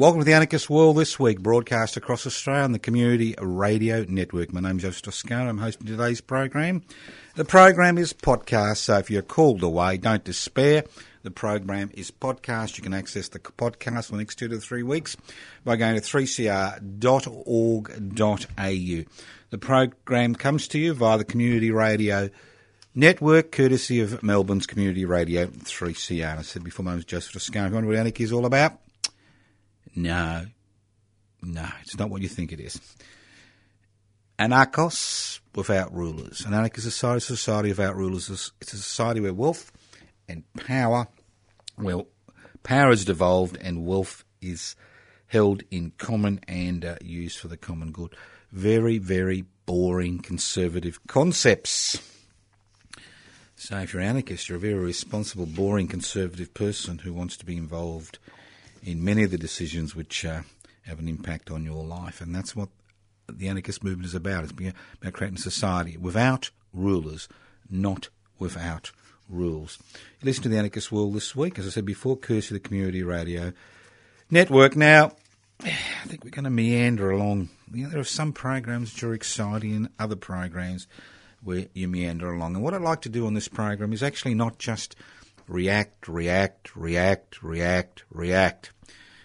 Welcome to the Anarchist World this week, broadcast across Australia on the Community Radio Network. My name's Joseph Toscano. I'm hosting today's program. The program is podcast, so if you're called away, don't despair. The program is podcast. You can access the podcast for the next two to three weeks by going to 3cr.org.au. The program comes to you via the Community Radio Network, courtesy of Melbourne's Community Radio 3CR. I said before, my name's Joseph Toscano. You wonder what anarchy is all about, no, no, it's not what you think it is. Anarchos without rulers. An anarchist society is a society without rulers. It's a society where wealth and power, well, power is devolved and wealth is held in common and uh, used for the common good. Very, very boring conservative concepts. So if you're an anarchist, you're a very responsible, boring conservative person who wants to be involved in many of the decisions which uh, have an impact on your life. And that's what the anarchist movement is about. It's about creating a society without rulers, not without rules. You listen to the Anarchist World this week, as I said before, courtesy of the Community Radio Network. Now, I think we're going to meander along. You know, there are some programs which are exciting and other programs where you meander along. And what I'd like to do on this program is actually not just react, react, react, react, react.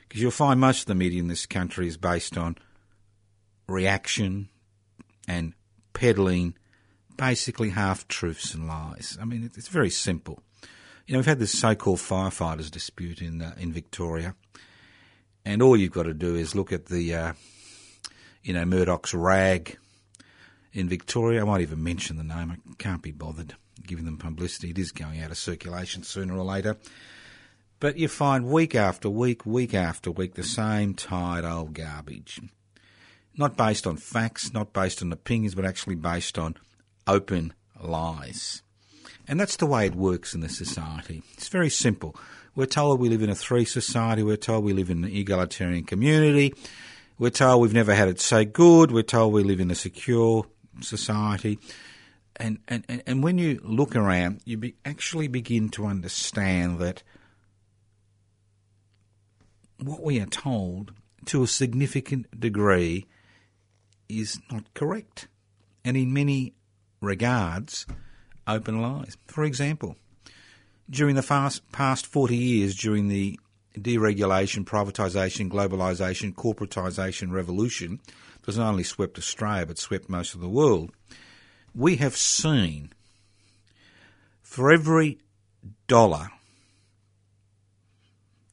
Because you'll find most of the media in this country is based on reaction and peddling basically half truths and lies. I mean, it's very simple. You know, we've had this so-called firefighters dispute in uh, in Victoria, and all you've got to do is look at the, uh, you know, Murdoch's rag in Victoria. I won't even mention the name. I can't be bothered giving them publicity. It is going out of circulation sooner or later. But you find week after week, week after week, the same tired old garbage. Not based on facts, not based on opinions, but actually based on open lies. And that's the way it works in the society. It's very simple. We're told we live in a three society. We're told we live in an egalitarian community. We're told we've never had it so good. We're told we live in a secure society. And, and, and when you look around, you be, actually begin to understand that what we are told to a significant degree is not correct. And in many regards, open lies. For example, during the fast, past 40 years, during the deregulation, privatisation, globalisation, corporatisation revolution, was not only swept Australia but swept most of the world, we have seen for every dollar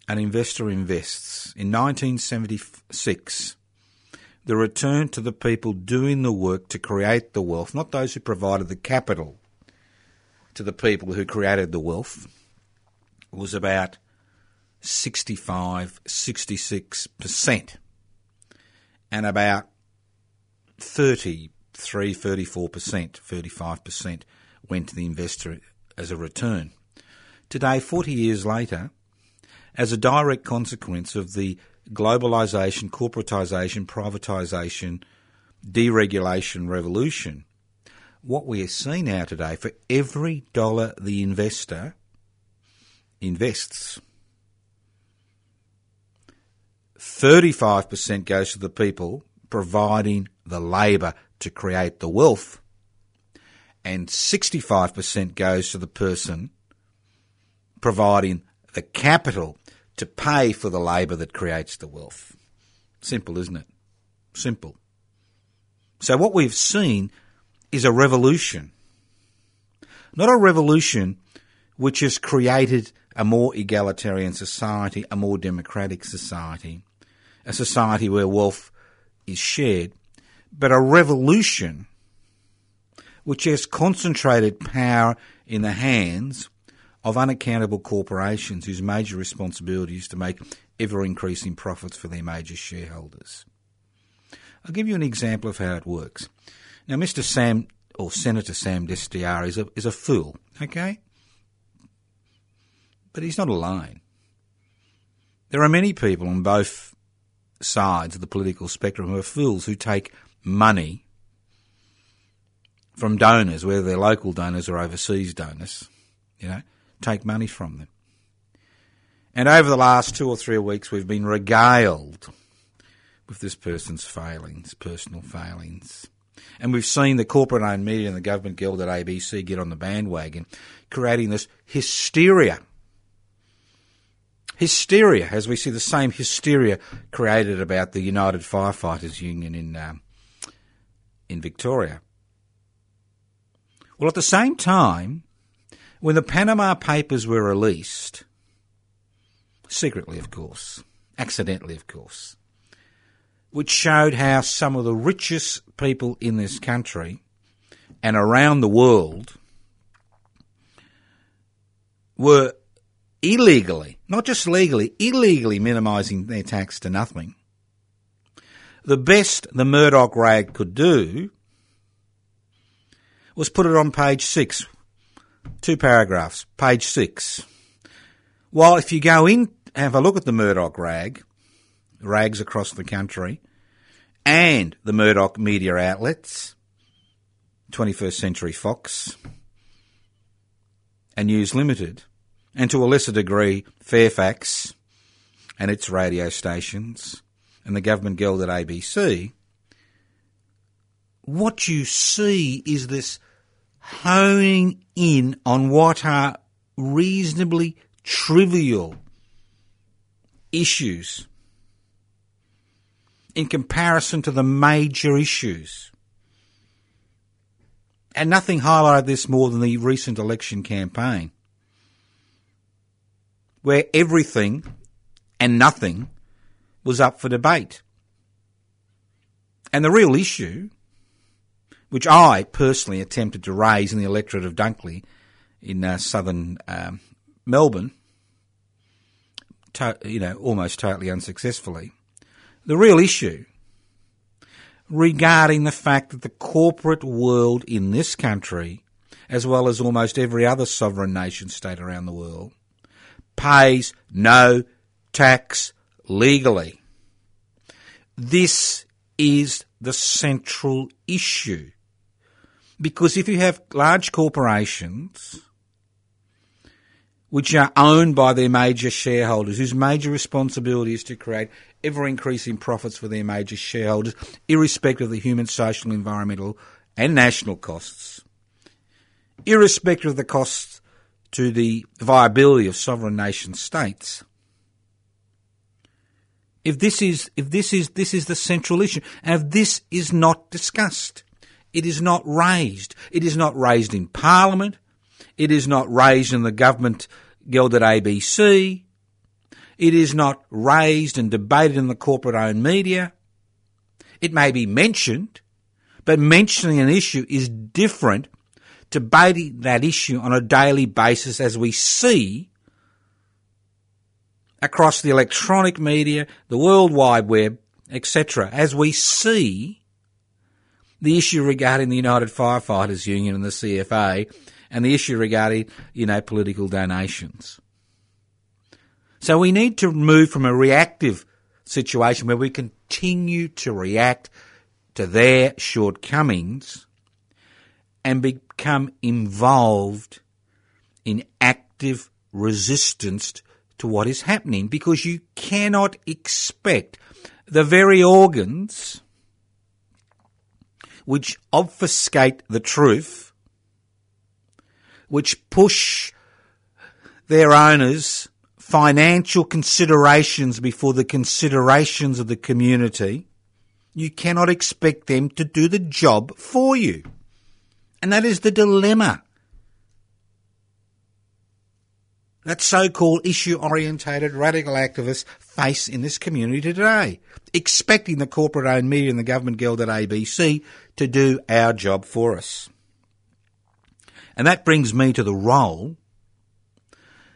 an investor invests in 1976, the return to the people doing the work to create the wealth, not those who provided the capital to the people who created the wealth, was about 65, 66%. And about 33, 34%, 35% went to the investor as a return. Today, 40 years later, as a direct consequence of the globalisation, corporatisation, privatisation, deregulation revolution, what we seeing now today, for every dollar the investor invests, 35% goes to the people providing the labour to create the wealth, and 65% goes to the person providing the capital to pay for the labour that creates the wealth. Simple, isn't it? Simple. So what we've seen is a revolution. Not a revolution which has created a more egalitarian society, a more democratic society, a society where wealth is shared, but a revolution which has concentrated power in the hands of unaccountable corporations whose major responsibility is to make ever increasing profits for their major shareholders. I'll give you an example of how it works. Now, Mr. Sam, or Senator Sam Dastyari, is a, is a fool, okay? But he's not alone. There are many people on both sides of the political spectrum who are fools who take money from donors, whether they're local donors or overseas donors, you know, take money from them. And over the last two or three weeks, we've been regaled with this person's failings, personal failings. And we've seen the corporate owned media and the government guild at ABC get on the bandwagon, creating this hysteria. Hysteria, as we see the same hysteria created about the United Firefighters Union in um, in Victoria. Well, at the same time, when the Panama Papers were released, secretly, of course, accidentally, of course, which showed how some of the richest people in this country and around the world were illegally, not just legally, illegally minimising their tax to nothing. The best the Murdoch rag could do was put it on page six, two paragraphs, page six. While if you go in, have a look at the Murdoch rag, rags across the country, and the Murdoch media outlets, 21st Century Fox, and News Limited, and to a lesser degree, Fairfax and its radio stations, and the government guild at ABC, what you see is this honing in on what are reasonably trivial issues in comparison to the major issues. And nothing highlighted this more than the recent election campaign, where everything and nothing was up for debate. And the real issue, which I personally attempted to raise in the electorate of Dunkley in uh, southern um, Melbourne, to, you know, almost totally unsuccessfully, the real issue regarding the fact that the corporate world in this country, as well as almost every other sovereign nation state around the world, pays no tax legally. This is the central issue. Because if you have large corporations which are owned by their major shareholders, whose major responsibility is to create ever increasing profits for their major shareholders, irrespective of the human, social, environmental, and national costs, irrespective of the costs to the viability of sovereign nation states. If this is if this is this is the central issue, and if this is not discussed, it is not raised. It is not raised in Parliament. It is not raised in the government guild at ABC. It is not raised and debated in the corporate owned media. It may be mentioned, but mentioning an issue is different to debating that issue on a daily basis as we see across the electronic media, the World Wide Web, etc., as we see the issue regarding the United Firefighters Union and the CFA and the issue regarding, you know, political donations. So we need to move from a reactive situation where we continue to react to their shortcomings and become involved in active resistance to what is happening because you cannot expect the very organs which obfuscate the truth, which push their owners financial considerations before the considerations of the community, you cannot expect them to do the job for you. And that is the dilemma that so-called issue-orientated radical activists face in this community today, expecting the corporate-owned media and the government-gelded ABC to do our job for us. And that brings me to the role,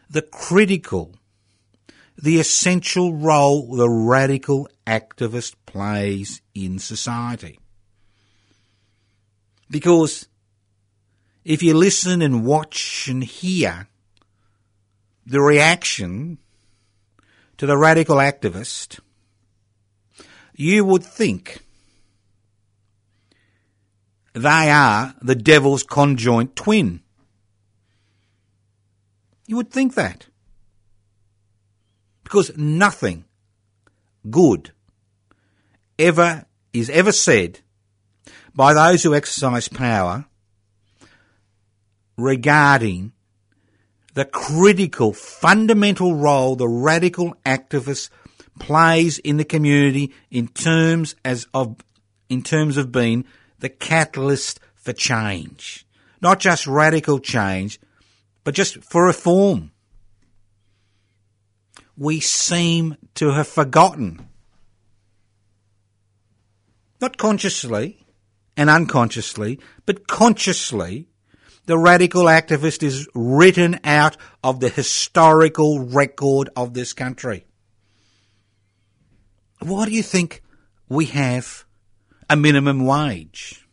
the critical, the essential role the radical activist plays in society. Because if you listen and watch and hear the reaction to the radical activist, you would think they are the devil's conjoint twin. You would think that. Because nothing good ever is ever said by those who exercise power regarding the critical, fundamental role the radical activist plays in the community in terms as of in terms of being the catalyst for change. Not just radical change, but just for reform. We seem to have forgotten, not consciously and unconsciously, but consciously, the radical activist is written out of the historical record of this country. Why do you think we have a minimum wage?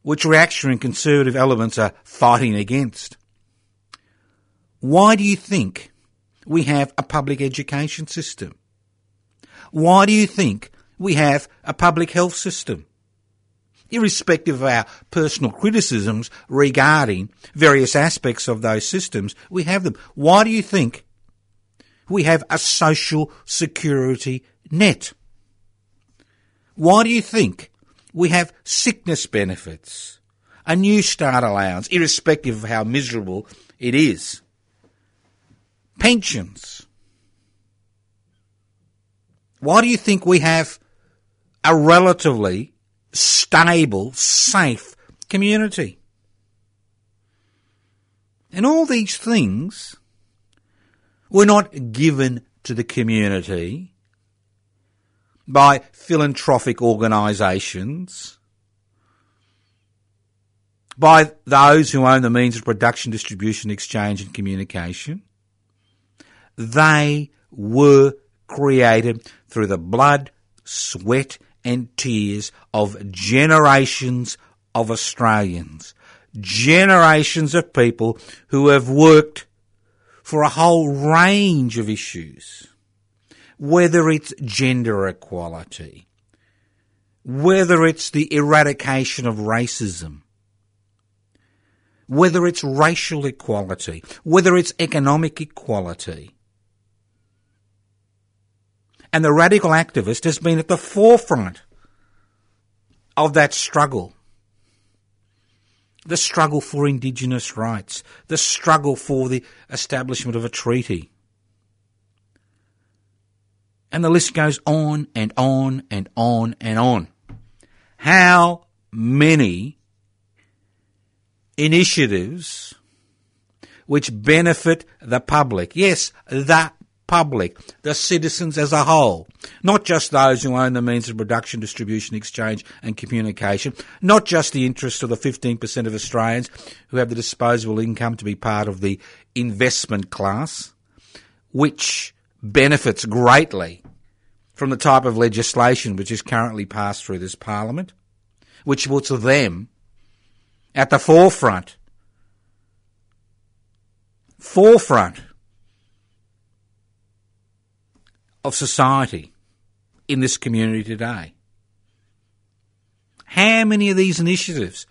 Which reactionary and conservative elements are fighting against. Why do you think we have a public education system? Why do you think we have a public health system? Irrespective of our personal criticisms regarding various aspects of those systems, we have them. Why do you think we have a social security net? Why do you think we have sickness benefits, a new start allowance, irrespective of how miserable it is, pensions? Why do you think we have a relatively stable, safe community. And all these things were not given to the community by philanthropic organisations, by those who own the means of production, distribution, exchange and communication. They were created through the blood, sweat and tears of generations of Australians, generations of people who have worked for a whole range of issues, whether it's gender equality, whether it's the eradication of racism, whether it's racial equality, whether it's economic equality, and the radical activist has been at the forefront of that struggle. The struggle for Indigenous rights, the struggle for the establishment of a treaty. And the list goes on and on and on and on. How many initiatives which benefit the public, yes, the public, the citizens as a whole, not just those who own the means of production, distribution, exchange and communication, not just the interests of the 15% of Australians who have the disposable income to be part of the investment class, which benefits greatly from the type of legislation which is currently passed through this parliament, which puts them at the forefront forefront of society in this community today. How many of these initiatives?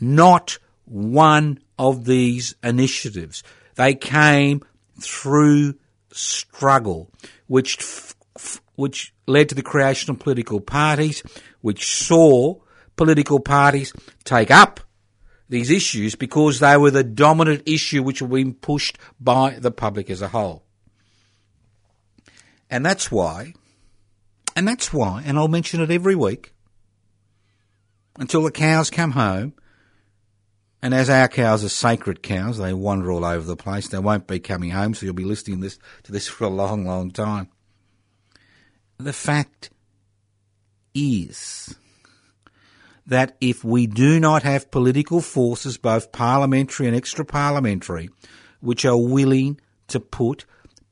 Not one of these initiatives. They came through struggle, which f- f- which led to the creation of political parties, which saw political parties take up these issues because they were the dominant issue which were being pushed by the public as a whole. And that's why, and that's why, and I'll mention it every week until the cows come home. And as our cows are sacred cows, they wander all over the place. They won't be coming home, so you'll be listening this, to this for a long, long time. The fact is that if we do not have political forces, both parliamentary and extra parliamentary, which are willing to put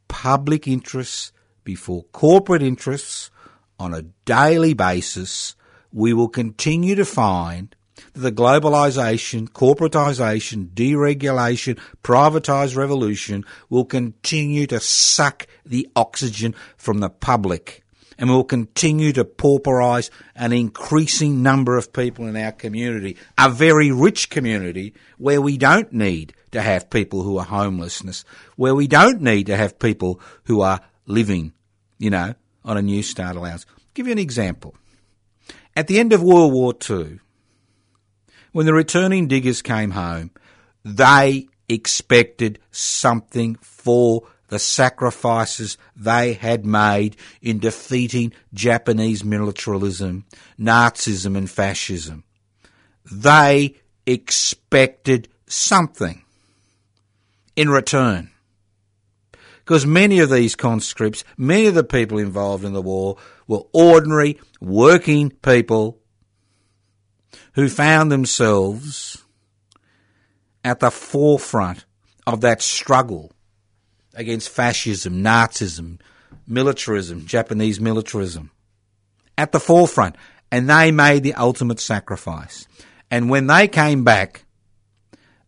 public interests before corporate interests on a daily basis, we will continue to find that the globalisation, corporatisation, deregulation, privatised revolution will continue to suck the oxygen from the public and will continue to pauperise an increasing number of people in our community, a very rich community where we don't need to have people who are homelessness, where we don't need to have people who are living, you know, on a new start allowance. I'll give you an example. At the end of World War II, when the returning diggers came home, they expected something for the sacrifices they had made in defeating Japanese militarism, Nazism and fascism. They expected something in return. Because many of these conscripts, many of the people involved in the war were ordinary working people who found themselves at the forefront of that struggle against fascism, Nazism, militarism, Japanese militarism. At the forefront. And they made the ultimate sacrifice. And when they came back,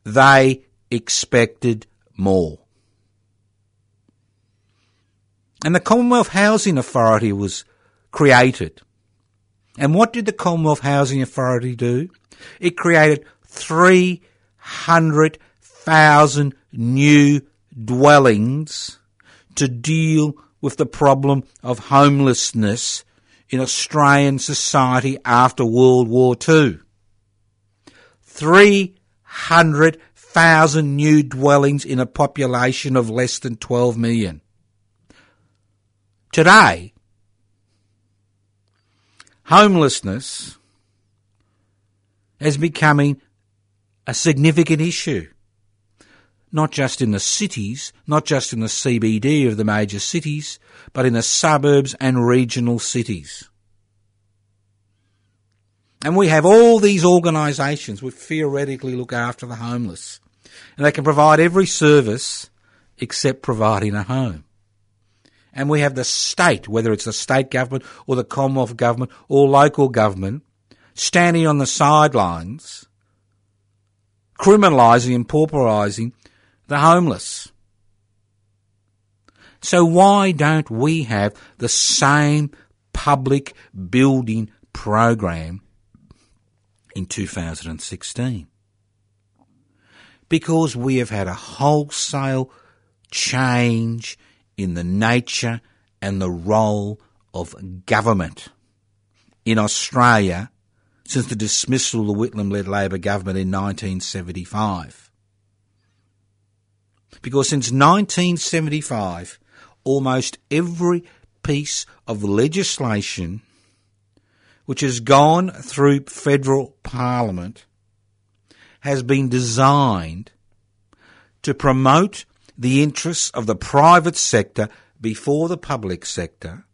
they expected more. And the Commonwealth Housing Authority was created. And what did the Commonwealth Housing Authority do? It created 300,000 new dwellings to deal with the problem of homelessness in Australian society after World War II. 300,000 new dwellings in a population of less than 12 million. Today, homelessness is becoming a significant issue not just in the cities, not just in the CBD of the major cities, but in the suburbs and regional cities. And we have all these organisations which theoretically look after the homeless. And they can provide every service except providing a home. And we have the state, whether it's the state government or the Commonwealth government or local government, standing on the sidelines, criminalising and pauperising the homeless. So why don't we have the same public building program in 2016? Because we have had a wholesale change in the nature and the role of government. In Australia since the dismissal of the Whitlam led Labor government in 1975 because since 1975, almost every piece of legislation which has gone through federal parliament has been designed to promote the interests of the private sector before the public sector,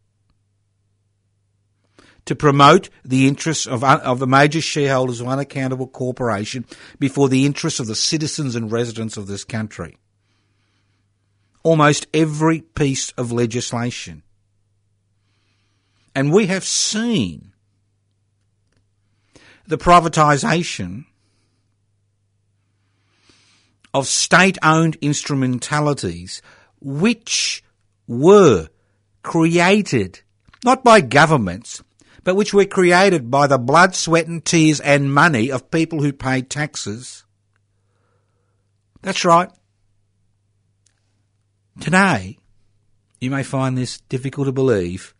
to promote the interests of, uh, of the major shareholders of unaccountable corporation before the interests of the citizens and residents of this country almost every piece of legislation. And we have seen the privatisation of state owned instrumentalities which were created not by governments but which were created by the blood, sweat and tears and money of people who paid taxes. That's right. Today, you may find this difficult to believe,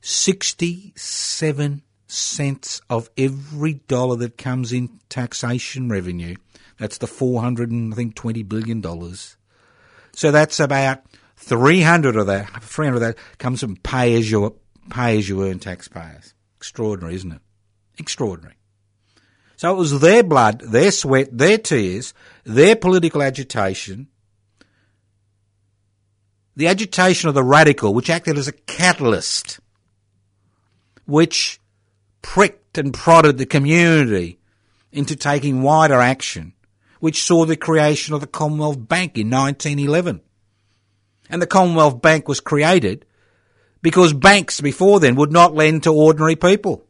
67 cents of every dollar that comes in taxation revenue, that's the 400 and I think 20 billion dollars. So that's about 300 of that, 300 of that comes from pay as you, pay as you earn taxpayers. Extraordinary, isn't it? Extraordinary. So it was their blood, their sweat, their tears, their political agitation, the agitation of the radical, which acted as a catalyst, which pricked and prodded the community into taking wider action, which saw the creation of the Commonwealth Bank in 1911. And the Commonwealth Bank was created because banks before then would not lend to ordinary people.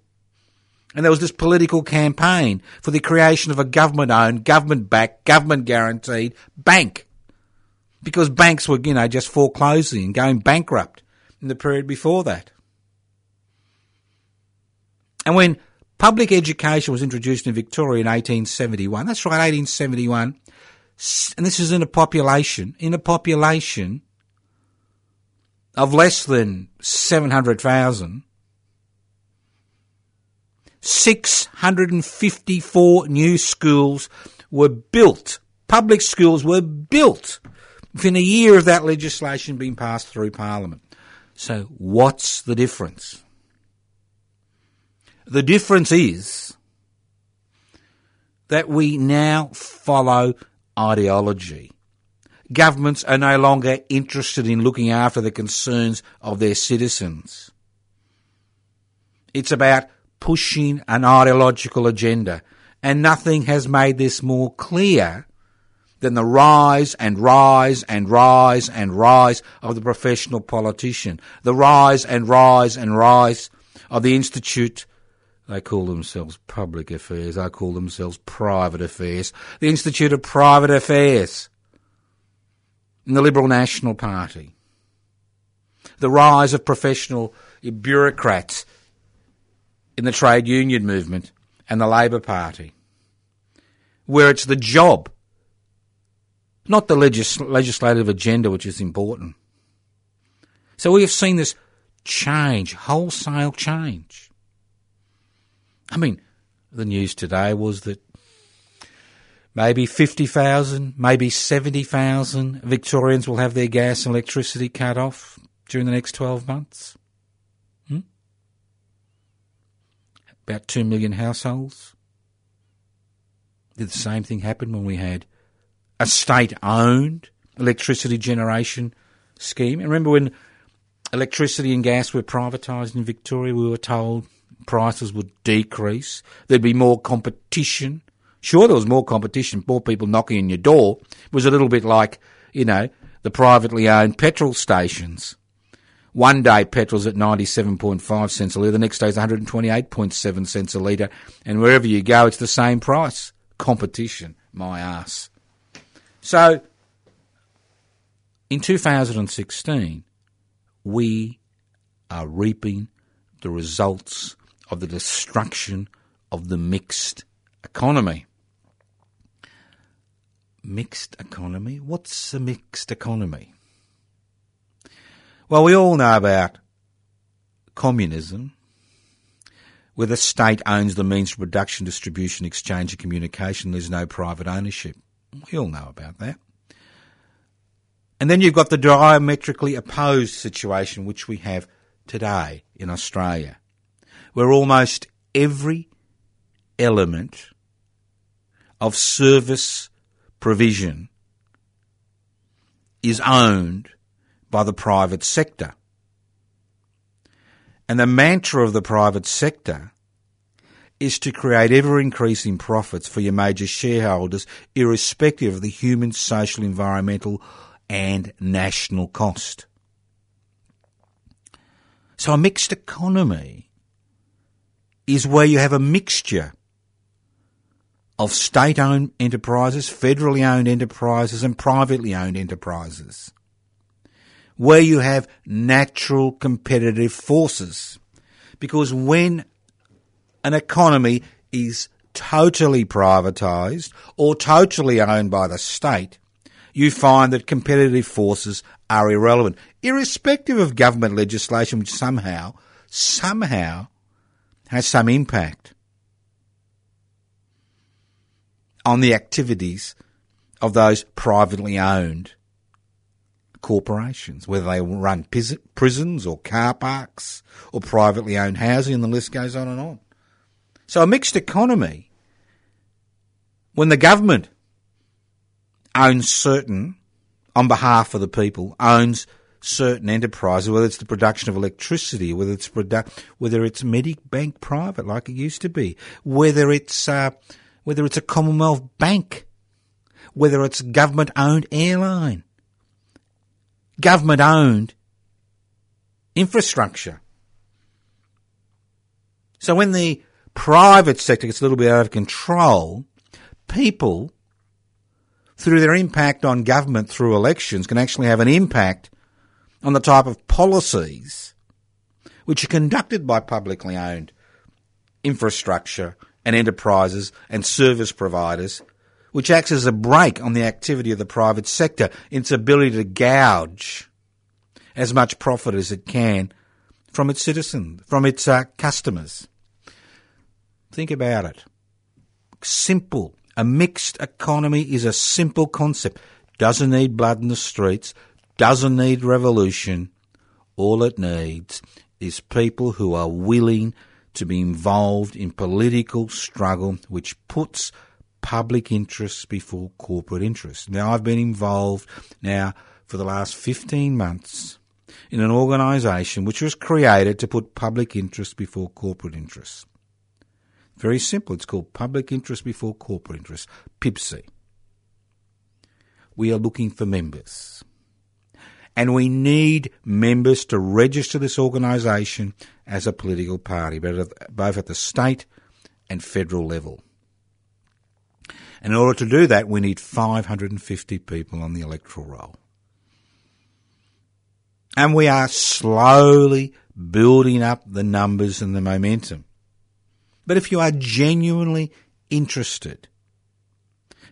And there was this political campaign for the creation of a government owned, government backed, government guaranteed bank. Because banks were, you know, just foreclosing and going bankrupt in the period before that. And when public education was introduced in Victoria in 1871, that's right, 1871, and this is in a population, in a population of less than 700,000, 654 new schools were built. Public schools were built within a year of that legislation being passed through Parliament. So, what's the difference? The difference is that we now follow ideology. Governments are no longer interested in looking after the concerns of their citizens. It's about pushing an ideological agenda. And nothing has made this more clear than the rise and rise and rise and rise of the professional politician, the rise and rise and rise of the Institute. They call themselves public affairs. I call themselves private affairs. The Institute of Private Affairs And the Liberal National Party. The rise of professional bureaucrats in the trade union movement and the Labor Party, where it's the job, not the legis- legislative agenda, which is important. So we have seen this change, wholesale change. I mean, the news today was that maybe 50,000, maybe 70,000 Victorians will have their gas and electricity cut off during the next 12 months. Hmm? about 2 million households. Did the same thing happen when we had a state owned electricity generation scheme? And remember when electricity and gas were privatised in Victoria, we were told prices would decrease, there'd be more competition. Sure, there was more competition, more people knocking on your door. It was a little bit like, you know, the privately owned petrol stations. One day petrol's at 97.5 cents a litre, the next day's 128.7 cents a litre, and wherever you go, it's the same price. Competition, my ass. So, in 2016, we are reaping the results of the destruction of the mixed economy. Mixed economy? What's a mixed economy? Well, we all know about communism, where the state owns the means of production, distribution, exchange, and communication. There's no private ownership. We all know about that. And then you've got the diametrically opposed situation which we have today in Australia, where almost every element of service provision is owned by the private sector. And the mantra of the private sector is to create ever increasing profits for your major shareholders, irrespective of the human, social, environmental, and national cost. So a mixed economy is where you have a mixture of state owned enterprises, federally owned enterprises, and privately owned enterprises where you have natural competitive forces. Because when an economy is totally privatised or totally owned by the state, you find that competitive forces are irrelevant, irrespective of government legislation which somehow, somehow has some impact on the activities of those privately owned corporations, whether they run prisons or car parks or privately owned housing, and the list goes on and on. So a mixed economy, when the government owns certain, on behalf of the people, owns certain enterprises, whether it's the production of electricity, whether it's produ- whether it's Medibank Private like it used to be, whether it's uh, whether it's a Commonwealth Bank, whether it's government owned airline, government owned infrastructure. So when the private sector gets a little bit out of control, people, through their impact on government through elections, can actually have an impact on the type of policies which are conducted by publicly owned infrastructure and enterprises and service providers, which acts as a brake on the activity of the private sector its ability to gouge as much profit as it can from its citizens, from its uh, customers. Think about it. Simple. A mixed economy is a simple concept. Doesn't need blood in the streets, doesn't need revolution. All it needs is people who are willing to be involved in political struggle which puts public interests before corporate interests. Now, I've been involved now for the last 15 months in an organisation which was created to put public interests before corporate interests. Very simple. It's called Public Interest Before Corporate Interest, PIBC. We are looking for members. And we need members to register this organisation as a political party, both at the state and federal level. And in order to do that, we need 550 people on the electoral roll. And we are slowly building up the numbers and the momentum. But if you are genuinely interested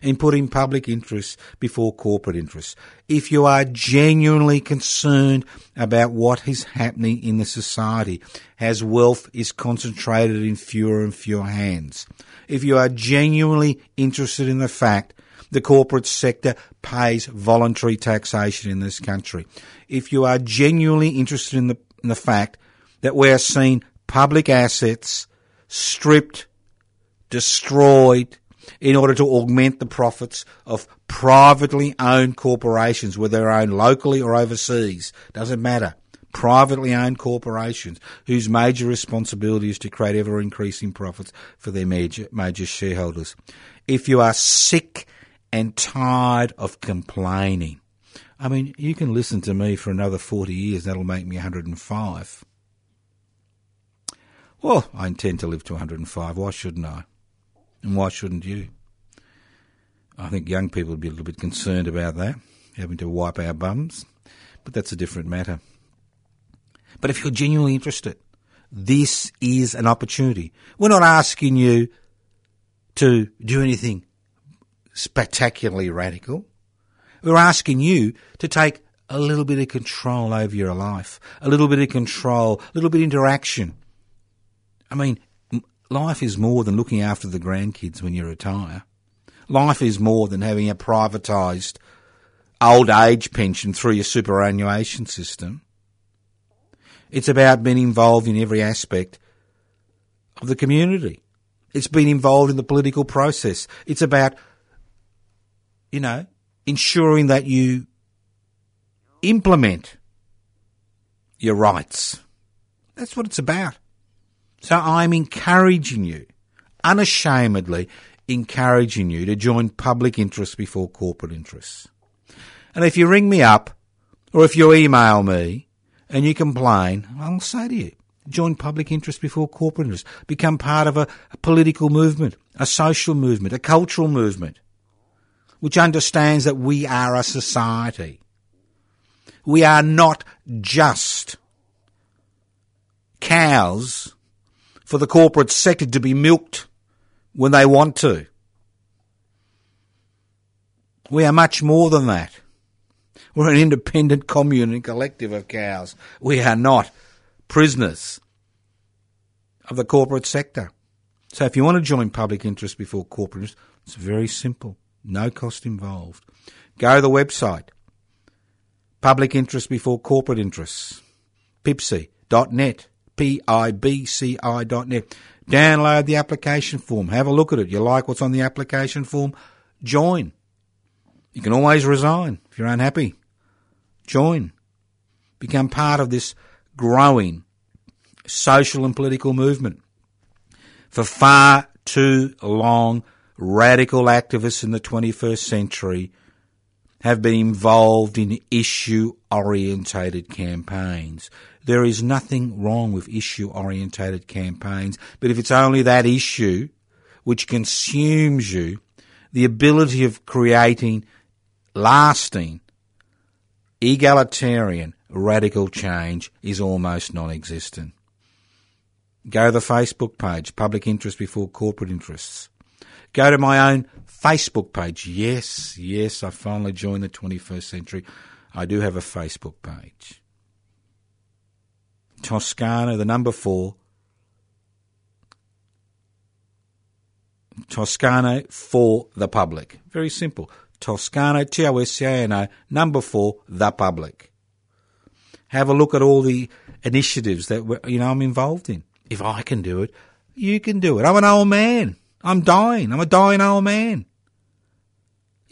in putting public interests before corporate interests, if you are genuinely concerned about what is happening in the society as wealth is concentrated in fewer and fewer hands, if you are genuinely interested in the fact the corporate sector pays voluntary taxation in this country, if you are genuinely interested in the, in the fact that we are seeing public assets stripped, destroyed, in order to augment the profits of privately owned corporations, whether they're owned locally or overseas. Doesn't matter. Privately owned corporations whose major responsibility is to create ever increasing profits for their major, major shareholders. If you are sick and tired of complaining, I mean, you can listen to me for another 40 years, that'll make me 105. Well, I intend to live to 105. Why shouldn't I? And why shouldn't you? I think young people would be a little bit concerned about that, having to wipe our bums, but that's a different matter. But if you're genuinely interested, this is an opportunity. We're not asking you to do anything spectacularly radical. We're asking you to take a little bit of control over your life, a little bit of control, a little bit of interaction I mean, life is more than looking after the grandkids when you retire. Life is more than having a privatised old age pension through your superannuation system. It's about being involved in every aspect of the community. It's being involved in the political process. It's about, you know, ensuring that you implement your rights. That's what it's about. So I'm encouraging you, unashamedly encouraging you to join public interest before corporate interests. And if you ring me up or if you email me and you complain, I'll say to you, join public interest before corporate interest. Become part of a, a political movement, a social movement, a cultural movement, which understands that we are a society. We are not just cows for the corporate sector to be milked when they want to. We are much more than that. We're an independent commune and collective of cows. We are not prisoners of the corporate sector. So if you want to join public interest before corporate interest, it's very simple. No cost involved. Go to the website. Public interest before corporate interests. Pibci.net. P-I-B-C-I.net. Download the application form. Have a look at it. You like what's on the application form? Join. You can always resign if you're unhappy. Join. Become part of this growing social and political movement. For far too long, radical activists in the 21st century have been involved in issue orientated campaigns. There is nothing wrong with issue orientated campaigns, but if it's only that issue which consumes you, the ability of creating lasting, egalitarian, radical change is almost non existent. Go to the Facebook page, Public Interest Before Corporate Interests. Go to my own Facebook page. Yes, yes, I finally joined the 21st century. I do have a Facebook page. Toscano, the number four. Toscano for the public. Very simple. Toscano, T O S C A N O, number four, the public. Have a look at all the initiatives that you know I'm involved in. If I can do it, you can do it. I'm an old man. I'm dying. I'm a dying old man.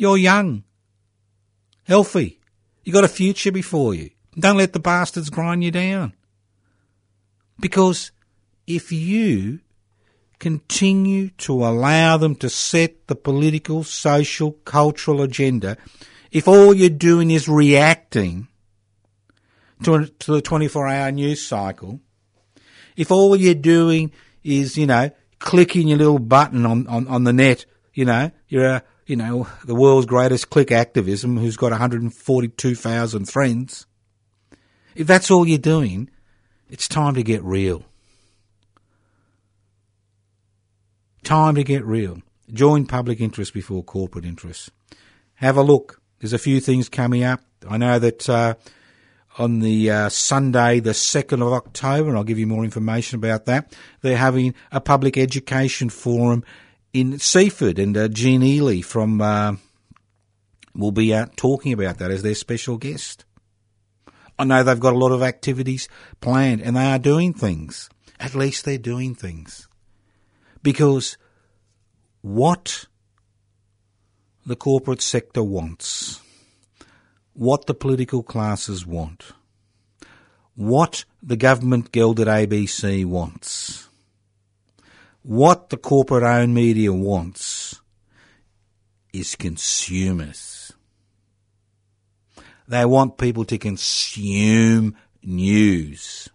You're young, healthy. You got a future before you. Don't let the bastards grind you down. Because if you continue to allow them to set the political, social, cultural agenda, if all you're doing is reacting to, to the 24 hour news cycle, if all you're doing is, you know, clicking your little button on, on, on the net, you know, you're a, you know, the world's greatest click activism who's got 142,000 friends. If that's all you're doing, it's time to get real. Time to get real. Join public interest before corporate interest. Have a look. There's a few things coming up. I know that uh, on the uh, Sunday, the 2nd of October, and I'll give you more information about that, they're having a public education forum in Seaford, and uh, Jean Ely from uh, will be out talking about that as their special guest. I know they've got a lot of activities planned and they are doing things. At least they're doing things. Because what the corporate sector wants, what the political classes want, what the government gilded ABC wants, what the corporate owned media wants is consumers. They want people to consume news.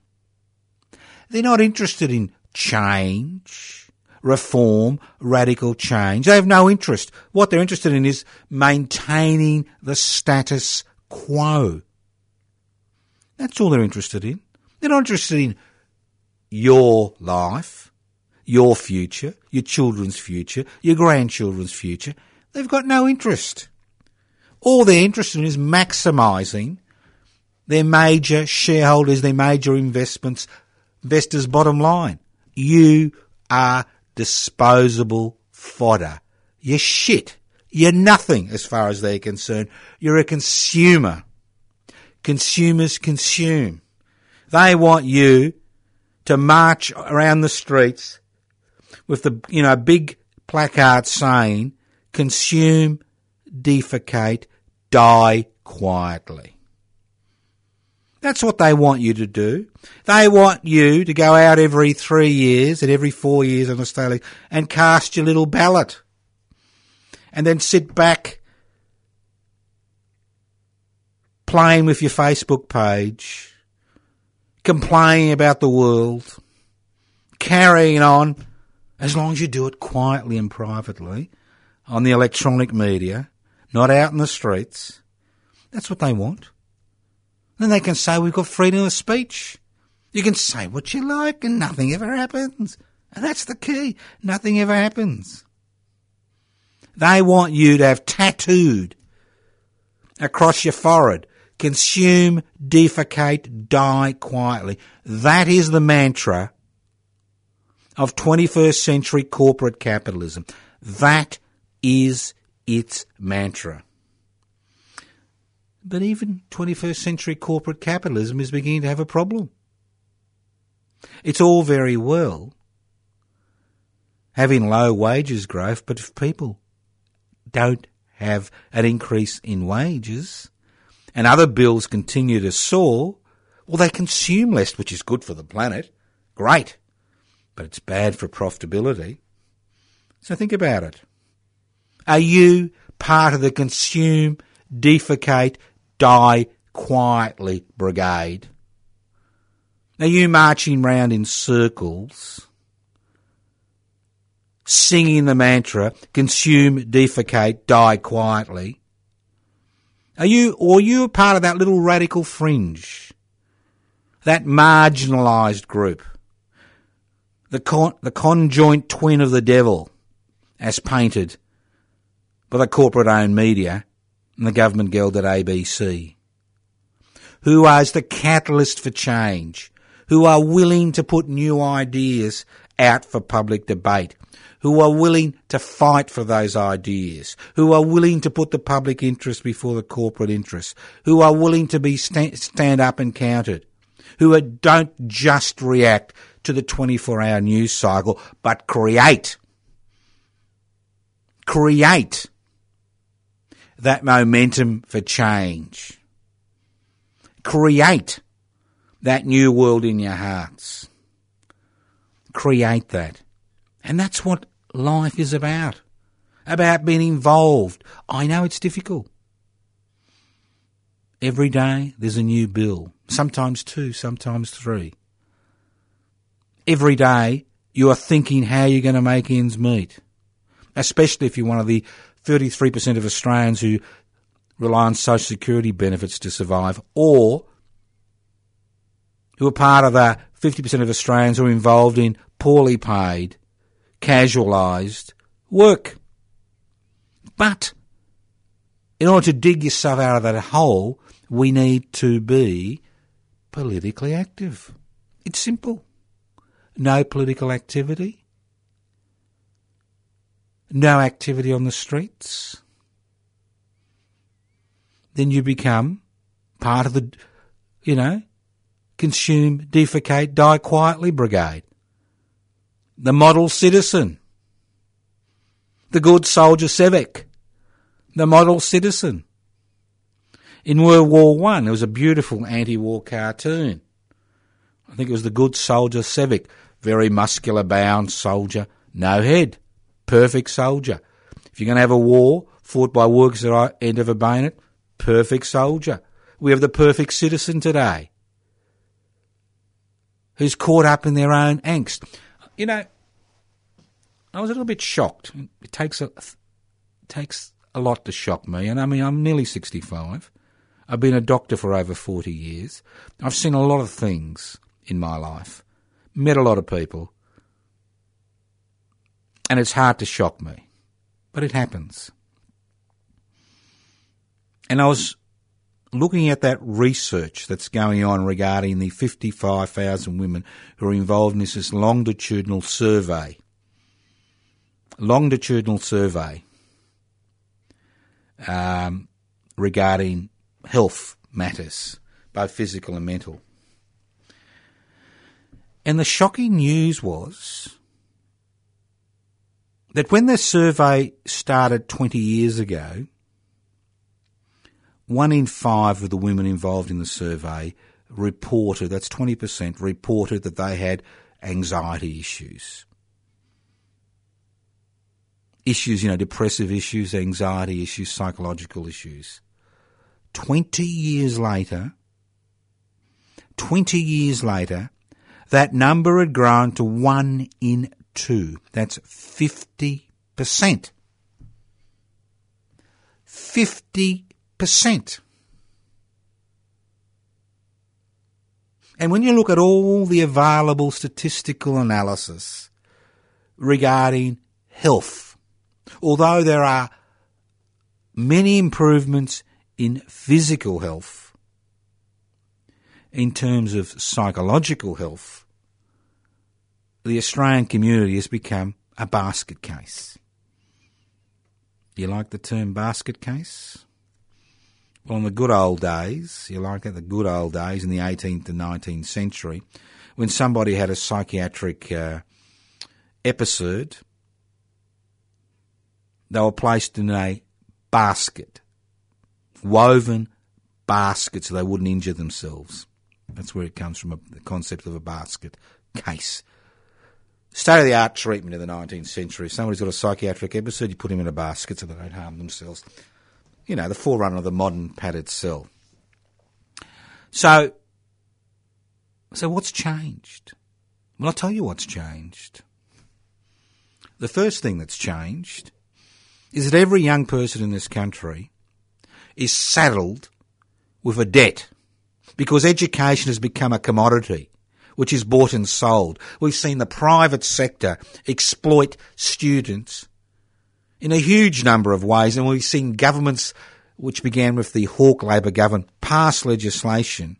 They're not interested in change, reform, radical change. They have no interest. What they're interested in is maintaining the status quo. That's all they're interested in. They're not interested in your life, your future, your children's future, your grandchildren's future. They've got no interest. All they're interested in is maximising their major shareholders, their major investments, investors' bottom line. You are disposable fodder. You're shit. You're nothing as far as they're concerned. You're a consumer. Consumers consume. They want you to march around the streets with the, you know, big placard saying, consume, defecate, die quietly. That's what they want you to do. They want you to go out every three years and every four years on Australia and cast your little ballot. And then sit back playing with your Facebook page, complaining about the world, carrying on, as long as you do it quietly and privately on the electronic media, not out in the streets. That's what they want. Then they can say we've got freedom of speech. You can say what you like and nothing ever happens. And that's the key. Nothing ever happens. They want you to have tattooed across your forehead. Consume, defecate, die quietly. That is the mantra of 21st century corporate capitalism. That is its mantra. But even 21st century corporate capitalism is beginning to have a problem. It's all very well having low wages growth, but if people don't have an increase in wages and other bills continue to soar, well, they consume less, which is good for the planet. Great. But it's bad for profitability. So think about it. Are you part of the consume, defecate, die quietly brigade? Are you marching round in circles, singing the mantra, consume, defecate, die quietly? Are you, or are you a part of that little radical fringe? That marginalised group? The, con, the conjoint twin of the devil, as painted by the corporate owned media and the government gelded ABC, who is the catalyst for change, who are willing to put new ideas out for public debate, who are willing to fight for those ideas, who are willing to put the public interest before the corporate interest, who are willing to be stand up and counted, who don't just react to the 24 hour news cycle, but create, create that momentum for change. Create that new world in your hearts. Create that. And that's what life is about. About being involved. I know it's difficult. Every day there's a new bill. Sometimes two, sometimes three. Every day you are thinking how you're going to make ends meet. Especially if you're one of the 33% of Australians who rely on social security benefits to survive, or who are part of the 50% of Australians who are involved in poorly paid, casualised work. But in order to dig yourself out of that hole, we need to be politically active. It's simple. No political activity, no activity on the streets, then you become part of the, you know, consume, defecate, die quietly brigade. The model citizen. The good soldier civic. The model citizen. In World War One, there was a beautiful anti-war cartoon. I think it was the good soldier civic. Very muscular bound soldier, no head perfect soldier. If you're going to have a war fought by workers at the end of a bayonet, perfect soldier. We have the perfect citizen today who's caught up in their own angst. You know, I was a little bit shocked. It takes a it takes a lot to shock me, and I mean I'm nearly 65. I've been a doctor for over 40 years. I've seen a lot of things in my life, met a lot of people, and it's hard to shock me, but it happens. And I was looking at that research that's going on regarding the 55,000 women who are involved in this longitudinal survey. Longitudinal survey um, regarding health matters, both physical and mental. And the shocking news was that when the survey started 20 years ago, one in five of the women involved in the survey reported, that's 20%, reported that they had anxiety issues. Issues, you know, depressive issues, anxiety issues, psychological issues. 20 years later, 20 years later, that number had grown to one in two. That's 50%. 50%. And when you look at all the available statistical analysis regarding health. Although there are many improvements in physical health, in terms of psychological health, the Australian community has become a basket case. Do you like the term basket case? Well, in the good old days, you like it, the good old days in the 18th and 19th century, when somebody had a psychiatric uh, episode, they were placed in a basket, woven basket so they wouldn't injure themselves. That's where it comes from, the concept of a basket case. State of the art treatment in the 19th century. Somebody's got a psychiatric episode, you put him in a basket so they don't harm themselves. You know, the forerunner of the modern padded cell. So, so what's changed? Well, I'll tell you what's changed. The first thing that's changed is that every young person in this country is saddled with a debt because education has become a commodity which is bought and sold. We've seen the private sector exploit students in a huge number of ways, and we've seen governments, which began with the Hawke Labor government, pass legislation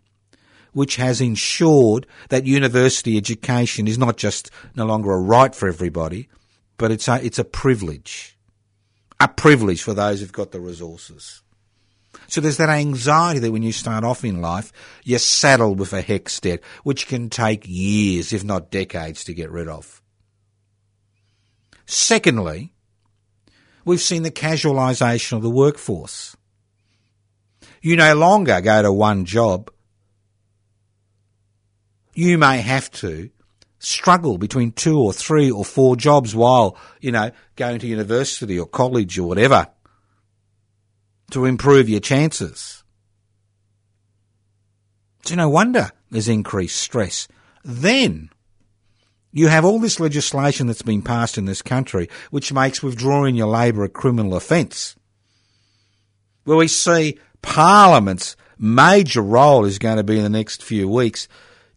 which has ensured that university education is not just no longer a right for everybody, but it's a, it's a privilege. A privilege for those who've got the resources. So there's that anxiety that when you start off in life, you're saddled with a HECS debt, which can take years, if not decades, to get rid of. Secondly, we've seen the casualisation of the workforce. You no longer go to one job. You may have to struggle between two or three or four jobs while, you know, going to university or college or whatever to improve your chances. So no wonder there's increased stress. Then you have all this legislation that's been passed in this country which makes withdrawing your labour a criminal offence. Where we see Parliament's major role is going to be in the next few weeks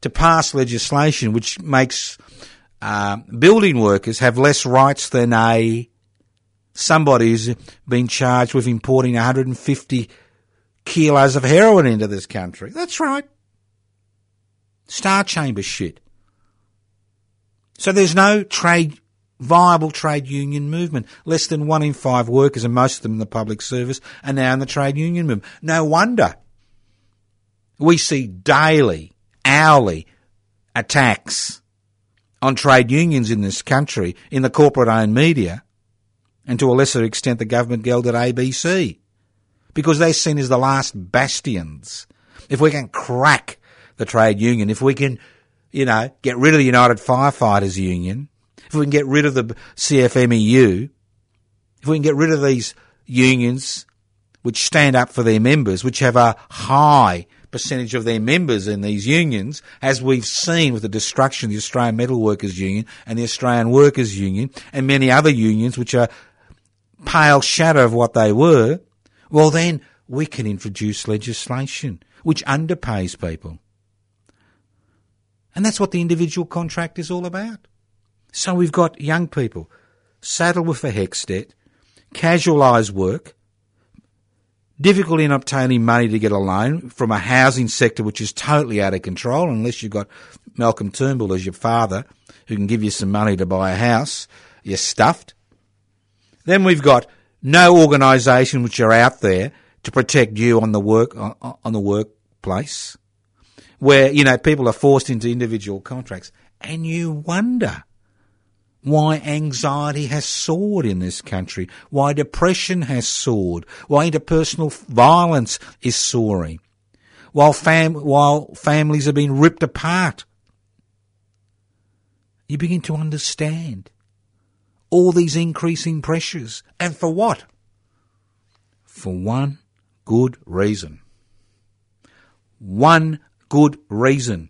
to pass legislation which makes uh, building workers have less rights than a somebody's been charged with importing 150 kilos of heroin into this country. That's right. Star Chamber shit. So there's no trade, viable trade union movement. Less than one in five workers, and most of them in the public service, are now in the trade union movement. No wonder we see daily, hourly attacks on trade unions in this country, in the corporate owned media, and to a lesser extent the government guild at ABC, because they're seen as the last bastions. If we can crack the trade union, if we can, you know, get rid of the United Firefighters Union, if we can get rid of the CFMEU, if we can get rid of these unions which stand up for their members, which have a high percentage of their members in these unions, as we've seen with the destruction of the Australian Metal Workers Union and the Australian Workers Union and many other unions which are pale shadow of what they were, well then we can introduce legislation which underpays people. And that's what the individual contract is all about. So we've got young people saddled with a HECS debt, casualised work, difficulty in obtaining money to get a loan from a housing sector which is totally out of control unless you've got Malcolm Turnbull as your father who can give you some money to buy a house. You're stuffed. Then we've got no organisation which are out there to protect you on the work on the workplace, where you know people are forced into individual contracts, and you wonder why anxiety has soared in this country, why depression has soared, why interpersonal violence is soaring, while fam- while families are being ripped apart. You begin to understand all these increasing pressures. And for what? For one good reason. One good reason.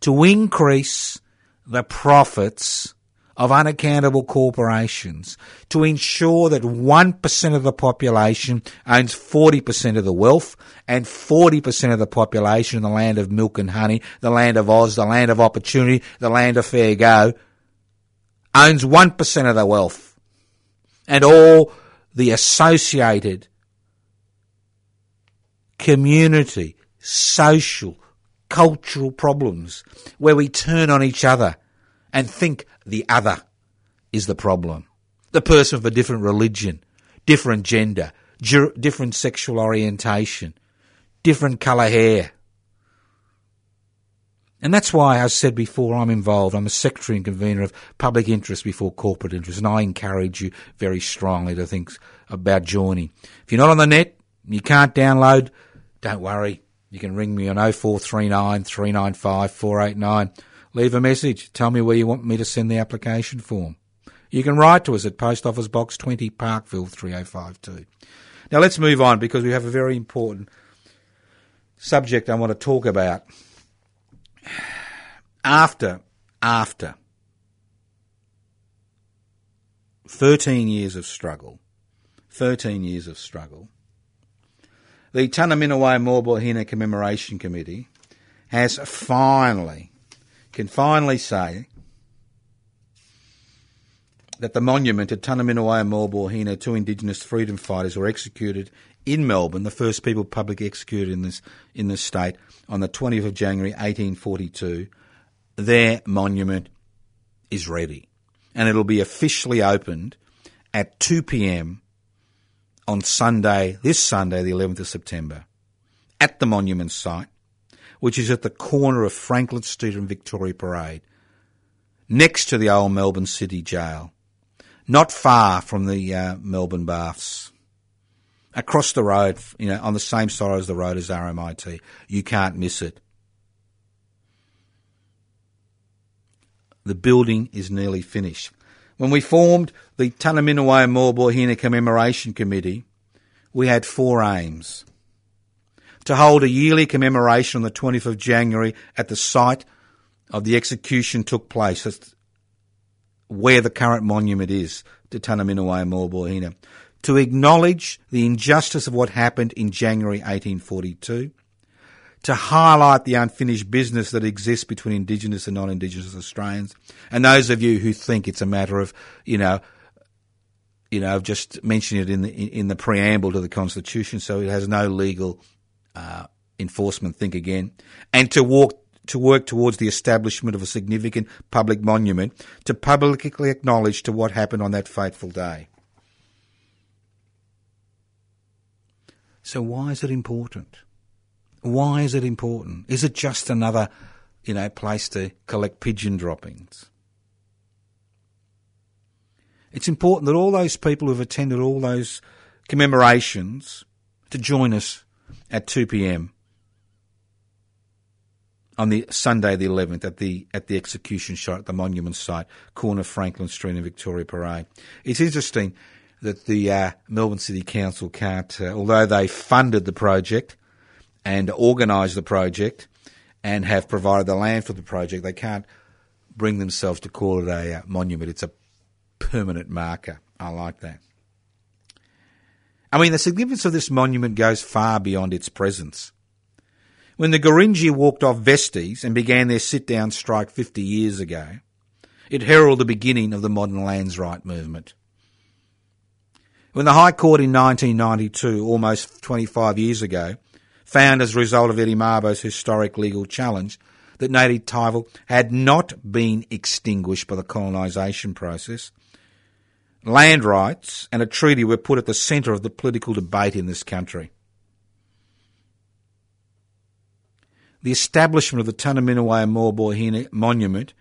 To increase the profits of unaccountable corporations to ensure that 1% of the population owns 40% of the wealth and 40% of the population in the land of milk and honey, the land of Oz, the land of opportunity, the land of fair go, owns 1% of the wealth and all the associated community, social, cultural problems where we turn on each other and think the other is the problem. The person of a different religion, different gender, different sexual orientation, different colour hair. And that's why, as I said before, I'm involved. I'm a secretary and convener of public interest before corporate interest, and I encourage you very strongly to think about joining. If you're not on the net, you can't download, don't worry. You can ring me on 0439 395 489. Leave a message. Tell me where you want me to send the application form. You can write to us at Post Office Box 20, Parkville 3052. Now let's move on because we have a very important subject I want to talk about. After, after 13 years of struggle, 13 years of struggle, the Tunnerminnerwait Maulboyheenner Commemoration Committee has finally, can finally say that the monument at Tunnerminnerwait and Maulboyheenner, two Indigenous freedom fighters, were executed in Melbourne, the first people publicly executed in this in this state on the 20th of January 1842. Their monument is ready, and it'll be officially opened at 2 p.m. on Sunday, this Sunday, the 11th of September, at the monument site, which is at the corner of Franklin Street and Victoria Parade, next to the old Melbourne City Jail, not far from the uh, Melbourne Baths across the road, you know, on the same side as the road as RMIT. You can't miss it. The building is nearly finished. When we formed the Tunnerminnerwait and Maulboyheenner Commemoration Committee, we had four aims. To hold a yearly commemoration on the 20th of January at the site of the execution took place, That's where the current monument is to Tunnerminnerwait and Maulboyheenner to acknowledge the injustice of what happened in January 1842, to highlight the unfinished business that exists between Indigenous and non-Indigenous Australians, and those of you who think it's a matter of, you know, you know, I've just mentioned it in the in the preamble to the Constitution, so it has no legal uh, enforcement. Think again, and to walk to work towards the establishment of a significant public monument to publicly acknowledge to what happened on that fateful day. So why is it important? Why is it important? Is it just another, you know, place to collect pigeon droppings? It's important that all those people who've attended all those commemorations to join us at 2 p.m. on the Sunday the 11th at the at the execution site at the monument site, corner Franklin Street and Victoria Parade. It's interesting that the uh, Melbourne City Council can't, uh, although they funded the project and organised the project and have provided the land for the project, they can't bring themselves to call it a uh, monument. It's a permanent marker. I like that. I mean, the significance of this monument goes far beyond its presence. When the Gurindji walked off Vesteys and began their sit down strike 50 years ago, it heralded the beginning of the modern lands right movement. When the High Court in 1992, almost 25 years ago, found as a result of Eddie Mabo's historic legal challenge that native title had not been extinguished by the colonisation process, land rights and a treaty were put at the centre of the political debate in this country. The establishment of the Tunnerminnerwait Maulboyheenner Monument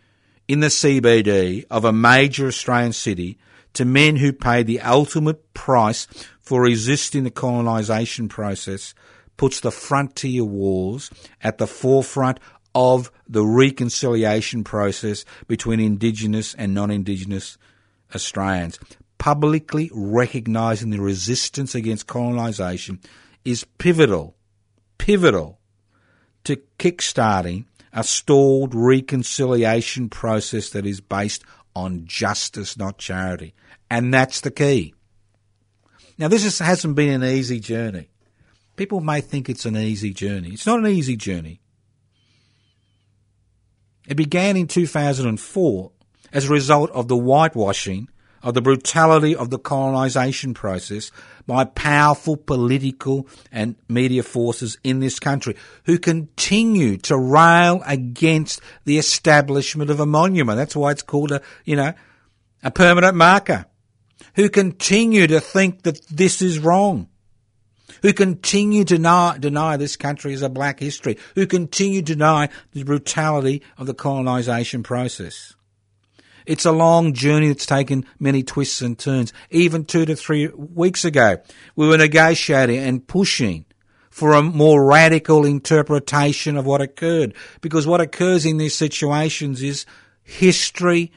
in the CBD of a major Australian city to men who paid the ultimate price for resisting the colonisation process puts the frontier wars at the forefront of the reconciliation process between Indigenous and non-Indigenous Australians. Publicly recognising the resistance against colonisation is pivotal, pivotal to kickstarting a stalled reconciliation process that is based on justice, not charity. And that's the key. Now, this is, hasn't been an easy journey. People may think it's an easy journey. It's not an easy journey. It began in 2004 as a result of the whitewashing of the brutality of the colonisation process by powerful political and media forces in this country who continue to rail against the establishment of a monument. That's why it's called a, you know, a permanent marker. Who continue to think that this is wrong who continue to deny, deny this country as a black history, who continue to deny the brutality of the colonisation process. It's a long journey that's taken many twists and turns. Even two to three weeks ago, we were negotiating and pushing for a more radical interpretation of what occurred. Because what occurs in these situations is history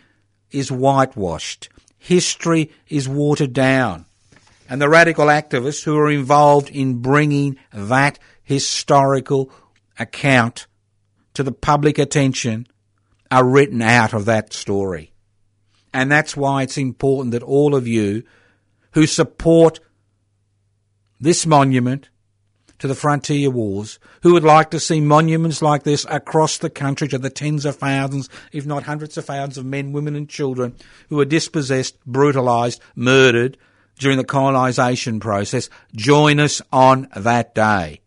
is whitewashed. History is watered down and the radical activists who are involved in bringing that historical account to the public attention are written out of that story. And that's why it's important that all of you who support this monument to the frontier wars, who would like to see monuments like this across the country to the tens of thousands, if not hundreds of thousands of men, women and children who were dispossessed, brutalised, murdered, during the colonisation process, join us on that day.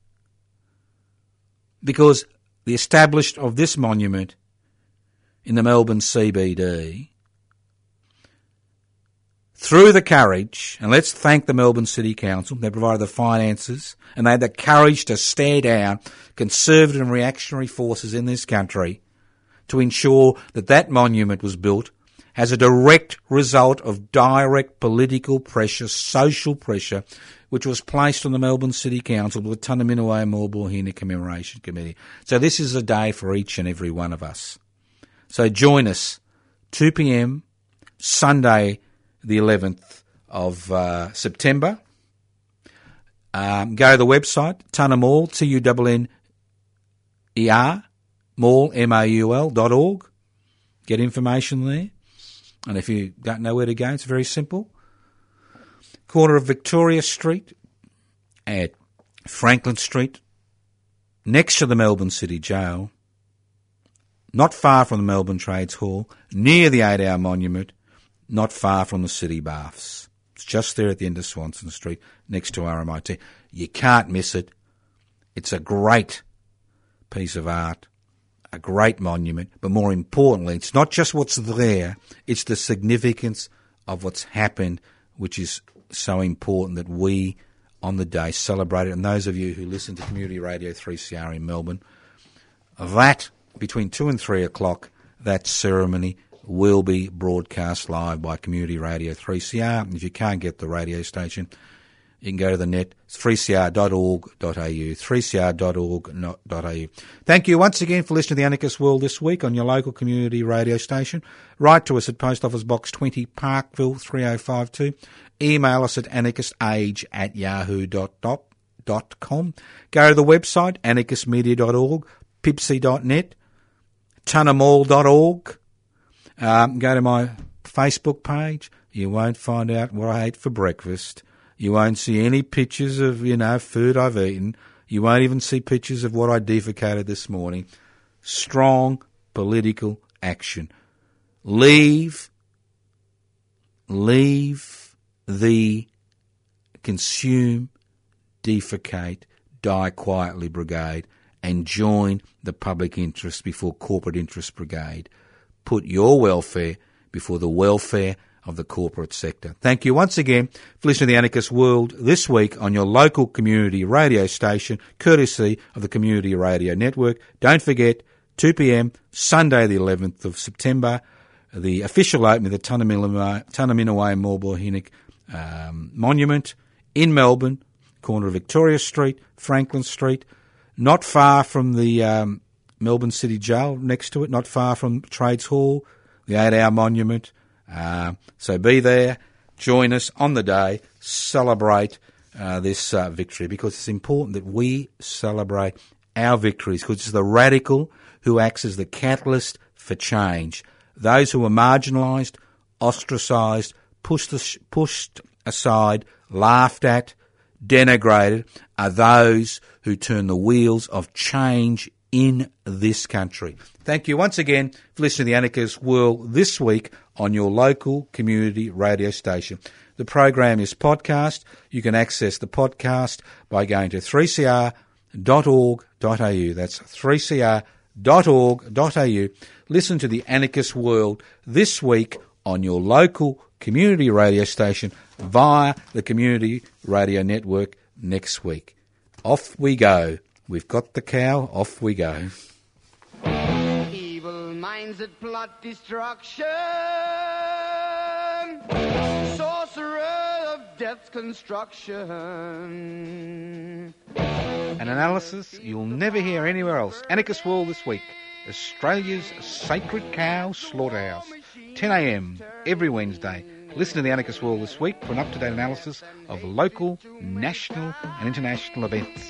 Because the establishment of this monument in the Melbourne CBD, through the courage, and let's thank the Melbourne City Council, they provided the finances and they had the courage to stare down conservative and reactionary forces in this country to ensure that that monument was built as a direct result of direct political pressure, social pressure, which was placed on the Melbourne City Council with the Tunnerminnerwait Maulboyheenner Commemoration Committee. So this is a day for each and every one of us. So join us, 2 p.m. Sunday, the 11th of uh, September. Um, go to the website, Tunner Mall, mall, M-A-U-L, dot org. Get information there. And if you don't know where to go, it's very simple. Corner of Victoria Street at Franklin Street, next to the Melbourne City Jail, not far from the Melbourne Trades Hall, near the Eight Hour Monument, not far from the City Baths. It's just there at the end of Swanston Street, next to RMIT. You can't miss it. It's a great piece of art a great monument, but more importantly, it's not just what's there, it's the significance of what's happened, which is so important that we on the day celebrate it. And those of you who listen to Community Radio 3CR in Melbourne, that between 2 and 3 o'clock, that ceremony will be broadcast live by Community Radio 3CR. If you can't get the radio station, you can go to the net. It's 3cr.org.au. 3cr.org.au. Thank you once again for listening to the Anarchist World this week on your local community radio station. Write to us at Post Office Box 20 Parkville 3052. Email us at anarchistage at yahoo.com. Go to the website anarchistmedia.org, pipsy.net, tunnermall.org. Um, go to my Facebook page. You won't find out what I ate for breakfast. You won't see any pictures of, you know, food I've eaten. You won't even see pictures of what I defecated this morning. Strong political action. Leave, leave the consume, defecate, die quietly brigade and join the public interest before corporate interest brigade. Put your welfare before the welfare of the corporate sector. Thank you once again for listening to the Anarchist World this week on your local community radio station, courtesy of the Community Radio Network. Don't forget, 2 p.m. Sunday, the 11th of September, the official opening of the Tunnerminnerwait Maulboyheenner um, Monument in Melbourne, corner of Victoria Street, Franklin Street, not far from the um, Melbourne City Jail, next to it, not far from Trades Hall, the Eight Hour Monument, uh, so be there, join us on the day, celebrate uh, this uh, victory because it's important that we celebrate our victories because it's the radical who acts as the catalyst for change. Those who are marginalised, ostracised, pushed, pushed aside, laughed at, denigrated are those who turn the wheels of change in this country. Thank you once again for listening to the Anarchist World this week on your local community radio station. The program is podcast. You can access the podcast by going to 3cr.org.au. That's 3cr.org.au. Listen to the Anarchist World this week on your local community radio station via the Community Radio Network next week. Off we go. We've got the cow. Off we go. Evil minds that plot destruction. Sorcerer of death's construction. An analysis you'll never hear anywhere else. Anarchist World this week. Australia's sacred cow slaughterhouse. 10am every Wednesday. Listen to the Anarchist World this week for an up-to-date analysis of local, national and international events.